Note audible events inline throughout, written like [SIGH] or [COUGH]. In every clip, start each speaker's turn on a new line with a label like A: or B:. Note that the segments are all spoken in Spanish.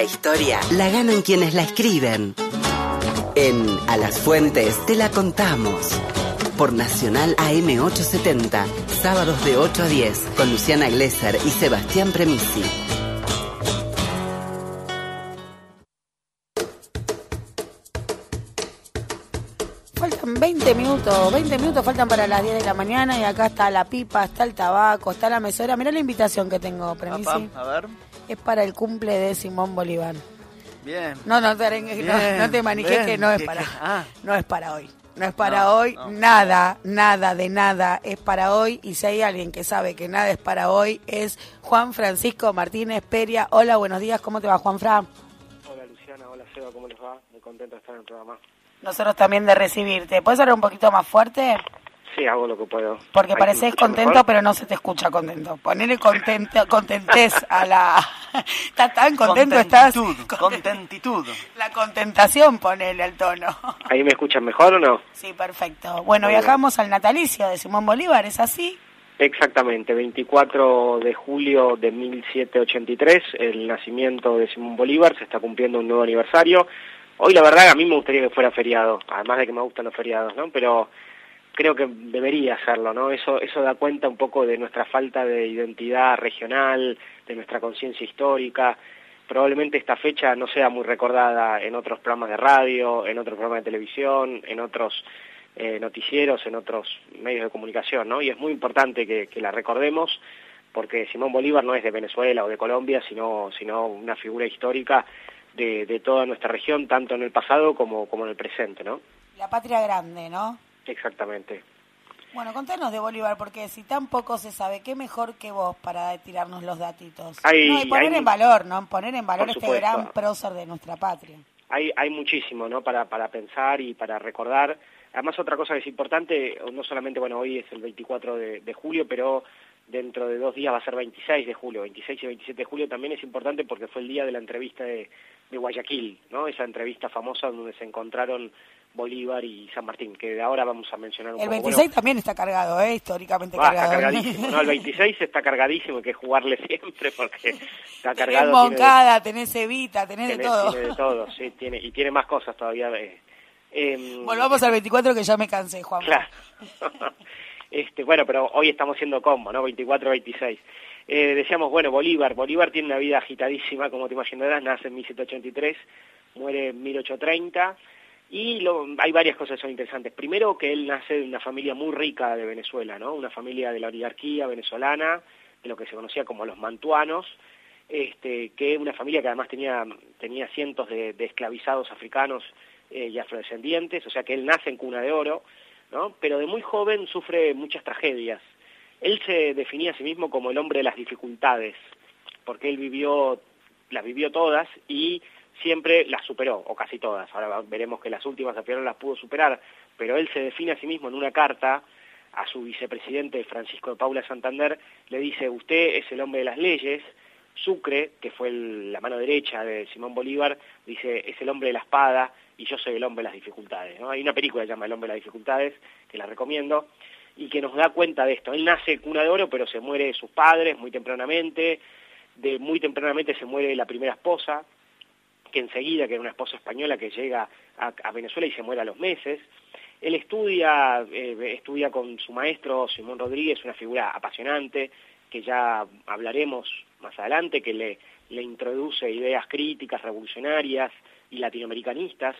A: La historia la ganan quienes la escriben. En A las Fuentes te la contamos. Por Nacional AM870, sábados de 8 a 10, con Luciana Glesser y Sebastián Premisi.
B: 20 minutos, 20 minutos faltan para las 10 de la mañana y acá está la pipa, está el tabaco, está la mesora. Mirá la invitación que tengo, Premisi.
C: Papá, a ver.
B: Es para el cumple de Simón Bolívar.
C: Bien.
B: No, no te, arengues, no,
C: Bien,
B: no te maniques que no es para,
C: que- ah.
B: no es para hoy. No es para
C: No,
B: hoy,
C: no.
B: nada, nada de nada es para hoy. Y si hay alguien que sabe que nada es para hoy, es Juan Francisco Martínez Peria. Hola, buenos días, ¿cómo te va, Juan Fran?
D: Hola Luciana, hola Seba, ¿cómo les va? Muy contento de estar en el programa.
B: Nosotros también de recibirte. ¿Puedes hablar un poquito más fuerte?
D: Sí, hago lo que puedo.
B: Porque pareces contento,
D: mejor.
B: pero no se te escucha contento. Ponerle contento, contentez a la... [LAUGHS] ¿Estás tan contento? ¿Estás?
C: Contentitud, [LAUGHS] contentitud.
B: La contentación, ponele al tono. [LAUGHS]
D: ¿Ahí me escuchan mejor o no?
B: Sí, perfecto. Bueno,
D: Muy bien.
B: viajamos al natalicio de Simón Bolívar, ¿es así?
D: Exactamente, 24 de julio de 1783, el nacimiento de Simón Bolívar, se está cumpliendo un nuevo aniversario. Hoy la verdad a mí me gustaría que fuera feriado, además de que me gustan los feriados, ¿no? Pero creo que debería hacerlo, ¿no? Eso, eso da cuenta un poco de nuestra falta de identidad regional, de nuestra conciencia histórica. Probablemente esta fecha no sea muy recordada en otros programas de radio, en otros programas de televisión, en otros eh, noticieros, en otros medios de comunicación, ¿no? Y es muy importante que, que la recordemos porque Simón Bolívar no es de Venezuela o de Colombia, sino, sino una figura histórica de, de toda nuestra región, tanto en el pasado como, como en el presente, ¿no?
B: La patria grande, ¿no?
D: Exactamente.
B: Bueno, contanos de Bolívar, porque si tan poco se sabe, qué mejor que vos para tirarnos los datitos.
D: Hay-
B: no, y poner
D: hay-
B: en valor, ¿no? Poner en valor este gran prócer de nuestra patria.
D: hay, hay muchísimo ¿no? para, para pensar y para recordar. Además, otra cosa que es importante, no solamente, bueno, hoy es el 24 de, de julio, pero dentro de dos días va a ser 26 de julio, 26 y 27 de julio también es importante porque fue el día de la entrevista de, de Guayaquil, ¿no? Esa entrevista famosa donde se encontraron Bolívar y San Martín, que de ahora vamos a mencionar un
B: El
D: poco.
B: 26
D: Bueno,
B: también está cargado, ¿eh? Históricamente
D: Ah, está
B: cargado.
D: cargadísimo, ¿no? El 26 está cargadísimo, hay que jugarle [LAUGHS] siempre porque está
B: Tenés
D: cargado. tiene-
B: Moncada, tenés Evita, tenés de
D: tiene,
B: todo.
D: tiene de todo, sí, tiene, y tiene más cosas todavía. eh, em,
B: Volvamos al 24 que ya me cansé, Juan.
D: Claro. [LAUGHS] este, bueno, pero hoy estamos siendo combo, ¿no? 24-26. Eh, decíamos, bueno, Bolívar. Bolívar tiene una vida agitadísima, como te imaginarás. Nace en 1783, muere en 1830. Y lo- hay varias cosas que son interesantes. Primero, que él nace de una familia muy rica de Venezuela, ¿no? Una familia de la oligarquía venezolana, de lo que se conocía como los mantuanos, este, que una familia que además tenía, tenía cientos de, esclavizados africanos eh, y afrodescendientes, o sea que él nace en cuna de oro, ¿no? pero de muy joven sufre muchas tragedias. Él se definía a sí mismo como el hombre de las dificultades, porque él vivió, las vivió todas y siempre las superó, o casi todas. Ahora veremos que las últimas al final las pudo superar, pero él se define a sí mismo en una carta a su vicepresidente Francisco de Paula Santander, le dice, usted es el hombre de las leyes, Sucre, que fue la mano derecha de Simón Bolívar, dice, es el hombre de la espada y yo soy el hombre de las dificultades. Hay una película que se llama El hombre de las dificultades, que la recomiendo, y que nos da cuenta de esto. Él nace cuna de oro, pero se muere de sus padres muy tempranamente, de muy tempranamente se muere la primera esposa, que enseguida, que era una esposa española que llega a, a Venezuela y se muere a los meses. Él estudia, eh, estudia con su maestro Simón Rodríguez, una figura apasionante, que ya hablaremos más adelante, que le, introduce ideas críticas, revolucionarias y latinoamericanistas.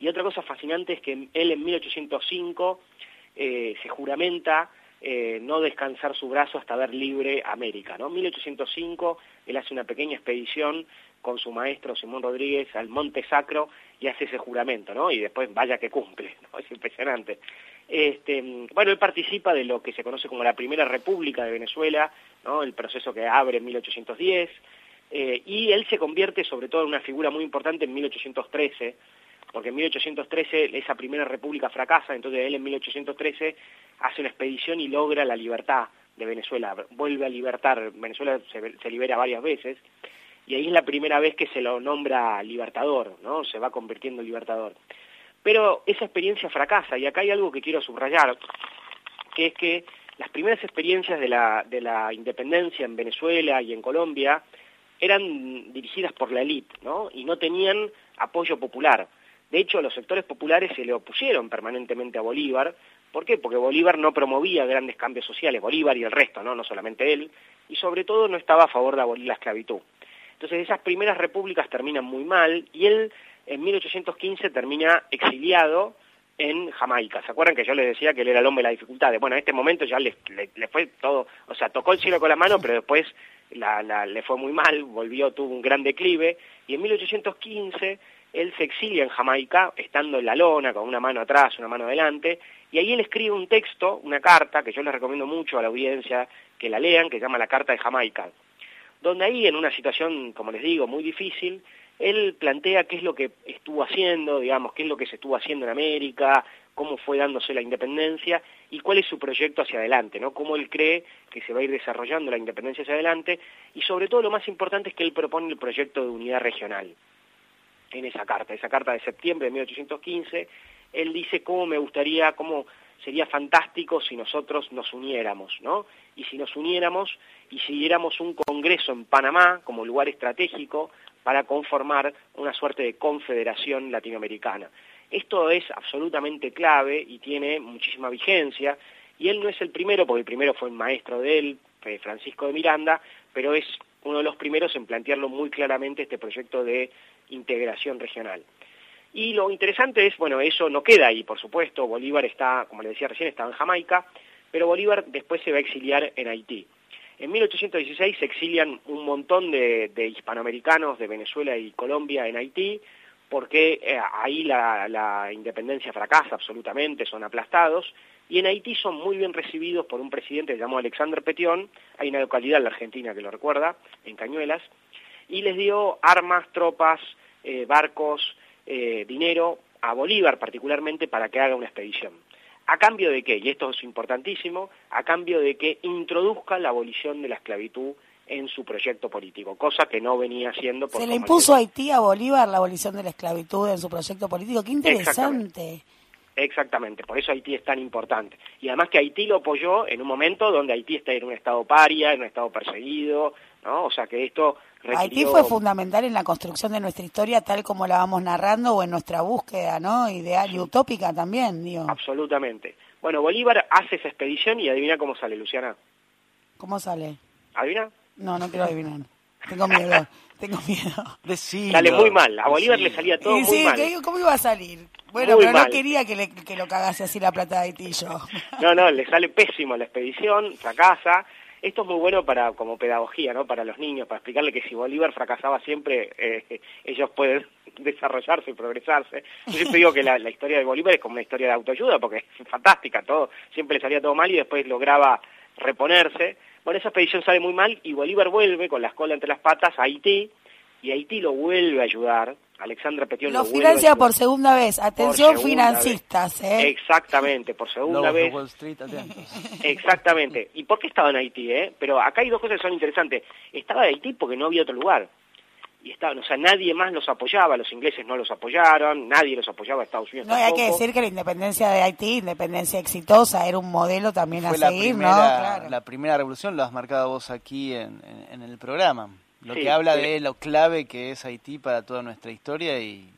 D: Y otra cosa fascinante es que él en 1805 eh, se juramenta eh, no descansar su brazo hasta ver libre América. ¿no? En 1805 él hace una pequeña expedición con su maestro Simón Rodríguez al Monte Sacro y hace ese juramento, ¿no? Y después vaya que cumple, [LAUGHS] ¿no? Es impresionante. Este, bueno, él participa de lo que se conoce como la Primera República de Venezuela, El proceso que abre en 1810, eh, y él se convierte sobre todo en una figura muy importante en 1813, porque en 1813 esa Primera República fracasa, entonces él en 1813 hace una expedición y logra la libertad de Venezuela, vuelve a libertar, Venezuela se, se libera varias veces, y ahí es la primera vez que se lo nombra libertador, ¿no? Se va convirtiendo en libertador. Pero esa experiencia fracasa, y acá hay algo que quiero subrayar, que es que las primeras experiencias de la, de la independencia en Venezuela y en Colombia eran dirigidas por la élite, ¿no? Y no tenían apoyo popular. De hecho, los sectores populares se le opusieron permanentemente a Bolívar. ¿Por qué? Porque Bolívar no promovía grandes cambios sociales, Bolívar y el resto, ¿no? No solamente él, y sobre todo no estaba a favor de abolir la esclavitud. Entonces esas primeras repúblicas terminan muy mal y él en 1815 termina exiliado en Jamaica. ¿Se acuerdan que yo les decía que él era el hombre de las dificultades? Bueno, en este momento ya le, fue todo, o sea, tocó el cielo con la mano, pero después le fue muy mal, volvió, tuvo un gran declive, y en 1815 él se exilia en Jamaica, estando en la lona, con una mano atrás, una mano adelante, y ahí él escribe un texto, una carta, que yo les recomiendo mucho a la audiencia que la lean, que se llama La Carta de Jamaica, donde ahí, en una situación, como les digo, muy difícil, él plantea qué es lo que estuvo haciendo, digamos, qué es lo que se estuvo haciendo en América, cómo fue dándose la independencia y cuál es su proyecto hacia adelante, ¿no? Cómo él cree que se va a ir desarrollando la independencia hacia adelante y sobre todo lo más importante es que él propone el proyecto de unidad regional en esa carta, esa carta de septiembre de 1815, él dice cómo me gustaría, cómo sería fantástico si nosotros nos uniéramos, ¿no? Y si nos uniéramos y siguiéramos un congreso en Panamá como lugar estratégico para conformar una suerte de confederación latinoamericana. Esto es absolutamente clave y tiene muchísima vigencia, y él no es el primero, porque el primero fue el maestro de él, Francisco de Miranda, pero es uno de los primeros en plantearlo muy claramente este proyecto de integración regional. Y lo interesante es, bueno, eso no queda ahí, por supuesto, Bolívar está, como le decía recién, estaba en Jamaica, pero Bolívar después se va a exiliar en Haití. En 1816 se exilian un montón de, hispanoamericanos de Venezuela y Colombia en Haití, porque eh, ahí la, independencia fracasa absolutamente, son aplastados, y en Haití son muy bien recibidos por un presidente que se llamó Alexander Petión, hay una localidad en la Argentina que lo recuerda, en Cañuelas, y les dio armas, tropas, eh, barcos, eh, dinero a Bolívar particularmente para que haga una expedición. ¿A cambio de qué? Y esto es importantísimo, a cambio de que introduzca la abolición de la esclavitud en su proyecto político, cosa que no venía haciendo
B: por... Se le impuso a Haití a Bolívar la abolición de la esclavitud en su proyecto político, qué interesante.
D: Exactamente. por eso Haití es tan importante. Y además que Haití lo apoyó en un momento donde Haití está en un estado paria, en un estado perseguido, ¿no? O sea que esto
B: Haití fue fundamental en la construcción de nuestra historia tal como la vamos narrando o en nuestra búsqueda, ¿no? Ideal y utópica también, digo.
D: Absolutamente. Bueno, Bolívar hace esa expedición y adivina cómo sale, Luciana.
B: ¿Cómo sale?
D: ¿Adivina?
B: No, no quiero adivinar. Tengo miedo. [LAUGHS] Tengo miedo.
D: Sale muy mal. A Bolívar le salía todo muy mal.
B: ¿Cómo iba a salir? Bueno, pero no quería que, le, que lo cagase así la plata de Haití yo.
D: No, no, le sale pésimo la expedición, fracasa esto es muy bueno para como pedagogía, ¿no? Para los niños, para explicarle que si Bolívar fracasaba siempre, eh, ellos pueden [LAUGHS] desarrollarse y progresarse. Yo siempre digo que la, historia de Bolívar es como una historia de autoayuda, porque es fantástica, todo siempre le salía todo mal y después lograba reponerse. Bueno, esa expedición sale muy mal y Bolívar vuelve con la escuela entre las patas a Haití, y Haití lo vuelve a ayudar. Alexandra Petión
B: lo, lo financia por segunda vez. Atención, financistas. ¿eh?
D: Exactamente, por segunda vez. [LAUGHS] Exactamente. ¿Y por qué estaba en Haití? Eh? Pero acá hay dos cosas que son interesantes. Estaba en Haití porque no había otro lugar. Y estaban, o sea, nadie más los apoyaba, los ingleses no los apoyaron, nadie los apoyaba a Estados Unidos.
B: No, hay que decir que la independencia de Haití, independencia exitosa, era un modelo también a seguir,
E: ¿no? La primera revolución lo has marcado vos aquí en el programa. Lo que habla de lo clave que es Haití para toda nuestra historia y,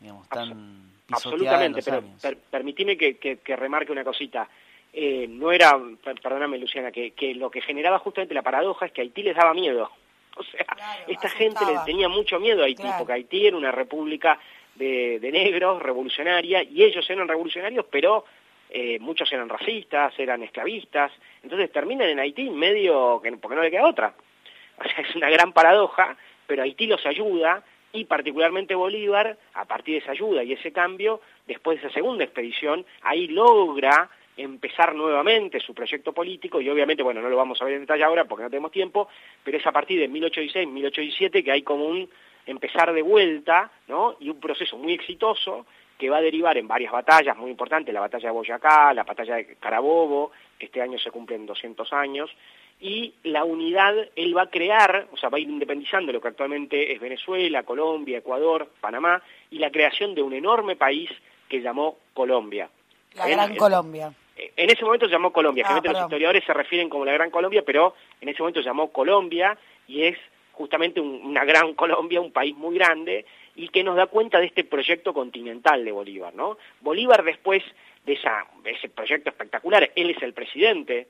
E: digamos, tan
D: Absolutamente, pero permitime que, que, remarque una cosita. Eh, no era, perdóname Luciana, que, que lo que generaba justamente la paradoja es que Haití les daba miedo. [LAUGHS] O sea, esta gente le tenía mucho miedo a Haití, porque Haití era una república de, de, negros, revolucionaria, y ellos eran revolucionarios, pero eh, muchos eran racistas, eran esclavistas, entonces terminan en Haití medio, que, porque no le queda otra. [LAUGHS] O sea, es una gran paradoja, pero Haití los ayuda y particularmente Bolívar, a partir de esa ayuda y ese cambio, después de esa segunda expedición, ahí logra empezar nuevamente su proyecto político y obviamente, bueno, no lo vamos a ver en detalle ahora porque no tenemos tiempo, pero es a partir de 1816, 1817 que hay como un empezar de vuelta, ¿no? Y un proceso muy exitoso que va a derivar en varias batallas muy importantes, la batalla de Boyacá, la batalla de Carabobo, que este año se cumplen 200 años, y la unidad él va a crear, o sea, va a ir independizando lo que actualmente es Venezuela, Colombia, Ecuador, Panamá, y la creación de un enorme país que llamó Colombia.
B: La Gran Colombia.
D: En ese momento se llamó Colombia, ah, los historiadores se refieren como la Gran Colombia, pero en ese momento se llamó Colombia y es justamente una gran [LAUGHS] Colombia, un país muy grande, y que nos da cuenta de este proyecto continental de Bolívar, ¿no? Bolívar después de, esa, de ese proyecto espectacular, él es el presidente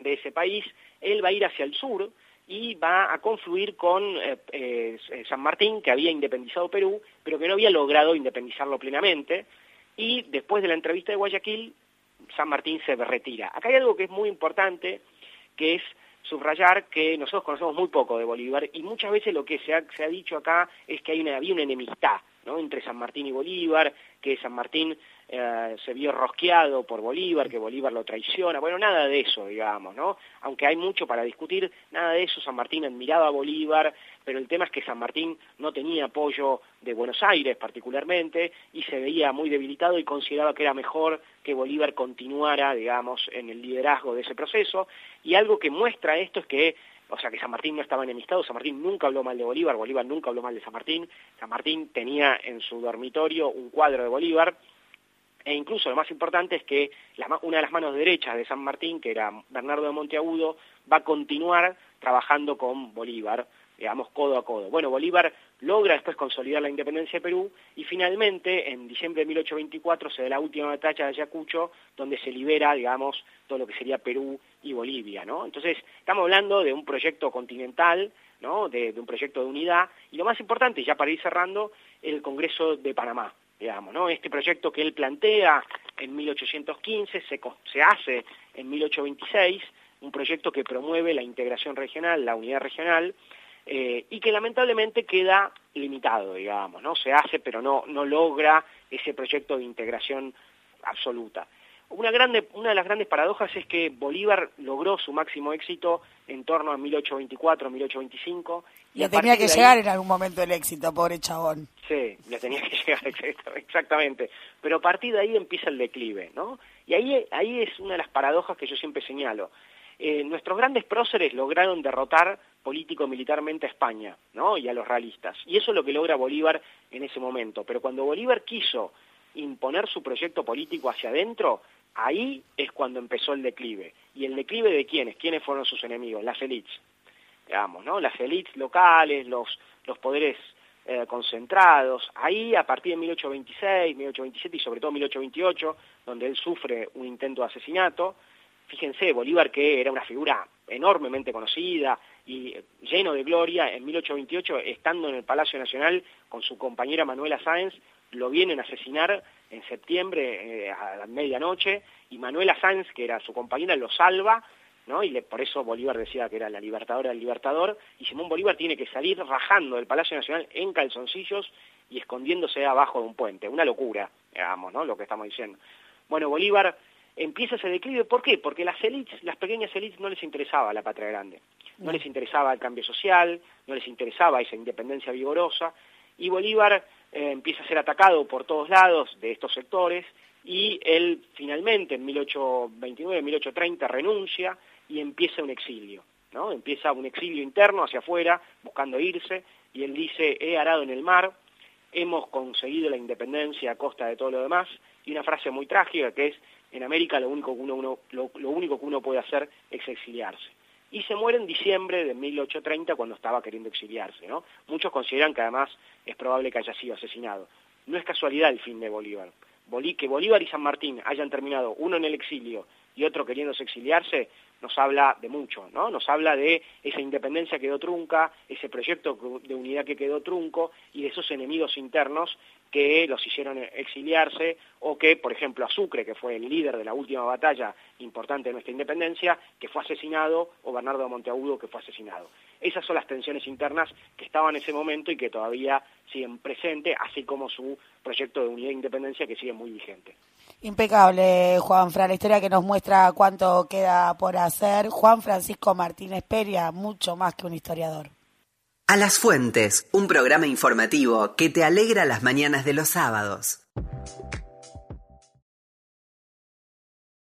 D: de ese país, él va a ir hacia el sur, y va a confluir con eh, eh, San Martín, que había independizado Perú, pero que no había logrado independizarlo plenamente, y después de la entrevista de Guayaquil, San Martín se retira. Acá hay algo que es muy importante, que es subrayar que nosotros conocemos muy poco de Bolívar y muchas veces lo que se ha, se ha dicho acá es que hay una, había una enemistad ¿no? entre San Martín y Bolívar, que San Martín eh, se vio rosqueado por Bolívar, que Bolívar lo traiciona, bueno, nada de eso, digamos, ¿no? Aunque hay mucho para discutir, nada de eso, San Martín admiraba a Bolívar, pero el tema es que San Martín no tenía apoyo de Buenos Aires particularmente y se veía muy debilitado y consideraba que era mejor que Bolívar continuara, digamos, en el liderazgo de ese proceso, y algo que muestra esto es que o sea que San Martín no estaba enemistado, San Martín nunca habló mal de Bolívar, Bolívar nunca habló mal de San Martín, San Martín tenía en su dormitorio un cuadro de Bolívar, e incluso lo más importante es que una de las manos derechas de San Martín, que era Bernardo de Monteagudo, va a continuar trabajando con Bolívar, digamos, codo a codo. Bueno, Bolívar logra después consolidar la independencia de Perú y finalmente en diciembre de 1824 se da la última batalla de Ayacucho donde se libera, digamos, todo lo que sería Perú y Bolivia, ¿no? Entonces, estamos hablando de un proyecto continental, ¿no? De, un proyecto de unidad y lo más importante, ya para ir cerrando, el Congreso de Panamá, digamos, ¿no? Este proyecto que él plantea en 1815 se, se hace en 1826, un proyecto que promueve la integración regional, la unidad regional, eh, y que lamentablemente queda limitado, digamos, ¿no? Se hace, pero no, no logra ese proyecto de integración absoluta. Una, grande, una de las grandes paradojas es que Bolívar logró su máximo éxito en torno a 1824, 1825.
B: Y le tenía que llegar en algún momento el éxito, pobre chabón.
D: Sí, le tenía que [LAUGHS] llegar, exactamente. Pero a partir de ahí empieza el declive, ¿no? Y ahí, ahí es una de las paradojas que yo siempre señalo. Eh, nuestros grandes próceres lograron derrotar político-militarmente a España, ¿no? Y a los realistas. Y eso es lo que logra Bolívar en ese momento. Pero cuando Bolívar quiso imponer su proyecto político hacia adentro, Ahí es cuando empezó el declive. ¿Y el declive de quiénes? ¿Quiénes fueron sus enemigos? Las élites, digamos, ¿no? Las élites locales, los, poderes eh, concentrados. Ahí, a partir de 1826, 1827 y sobre todo 1828, donde él sufre un intento de asesinato, fíjense, Bolívar que era una figura enormemente conocida y lleno de gloria, en 1828, estando en el Palacio Nacional con su compañera Manuela Sáenz, lo vienen a asesinar en septiembre eh, a medianoche y Manuela Sáenz, que era su compañera, lo salva, ¿no? Y por eso Bolívar decía que era la libertadora del libertador, y Simón Bolívar tiene que salir rajando del Palacio Nacional en calzoncillos y escondiéndose abajo de un puente. Una locura, digamos, ¿no? Lo que estamos diciendo. Bueno, Bolívar empieza ese declive, ¿por qué? Porque las élites, las pequeñas élites no les interesaba la patria grande, no les interesaba el cambio social, no les interesaba esa independencia vigorosa, y Bolívar eh, empieza a ser atacado por todos lados de estos sectores y él finalmente en 1829, 1830 renuncia y empieza un exilio, ¿no? Empieza un exilio interno hacia afuera, buscando irse, y él dice, he arado en el mar, hemos conseguido la independencia a costa de todo lo demás, y una frase muy trágica que es, en América lo único que uno, lo único que uno puede hacer es exiliarse y se muere en diciembre de 1830 cuando estaba queriendo exiliarse. ¿no? Muchos consideran que además es probable que haya sido asesinado. No es casualidad el fin de Bolívar. que Bolívar y San Martín hayan terminado uno en el exilio y otro queriéndose exiliarse, nos habla de mucho, ¿no? Nos habla de esa independencia que quedó trunca, ese proyecto de unidad que quedó trunco y de esos enemigos internos que los hicieron exiliarse o que, por ejemplo, a Sucre, que fue el líder de la última batalla importante de nuestra independencia, que fue asesinado, o Bernardo Monteagudo, que fue asesinado. Esas son las tensiones internas que estaban en ese momento y que todavía siguen presentes, así como su proyecto de unidad e independencia que sigue muy vigente.
B: Impecable, Juan Fran, la historia que nos muestra cuánto queda por hacer. Juan Francisco Martínez Peria, mucho más que un historiador.
A: A las Fuentes, un programa informativo que te alegra las mañanas de los sábados.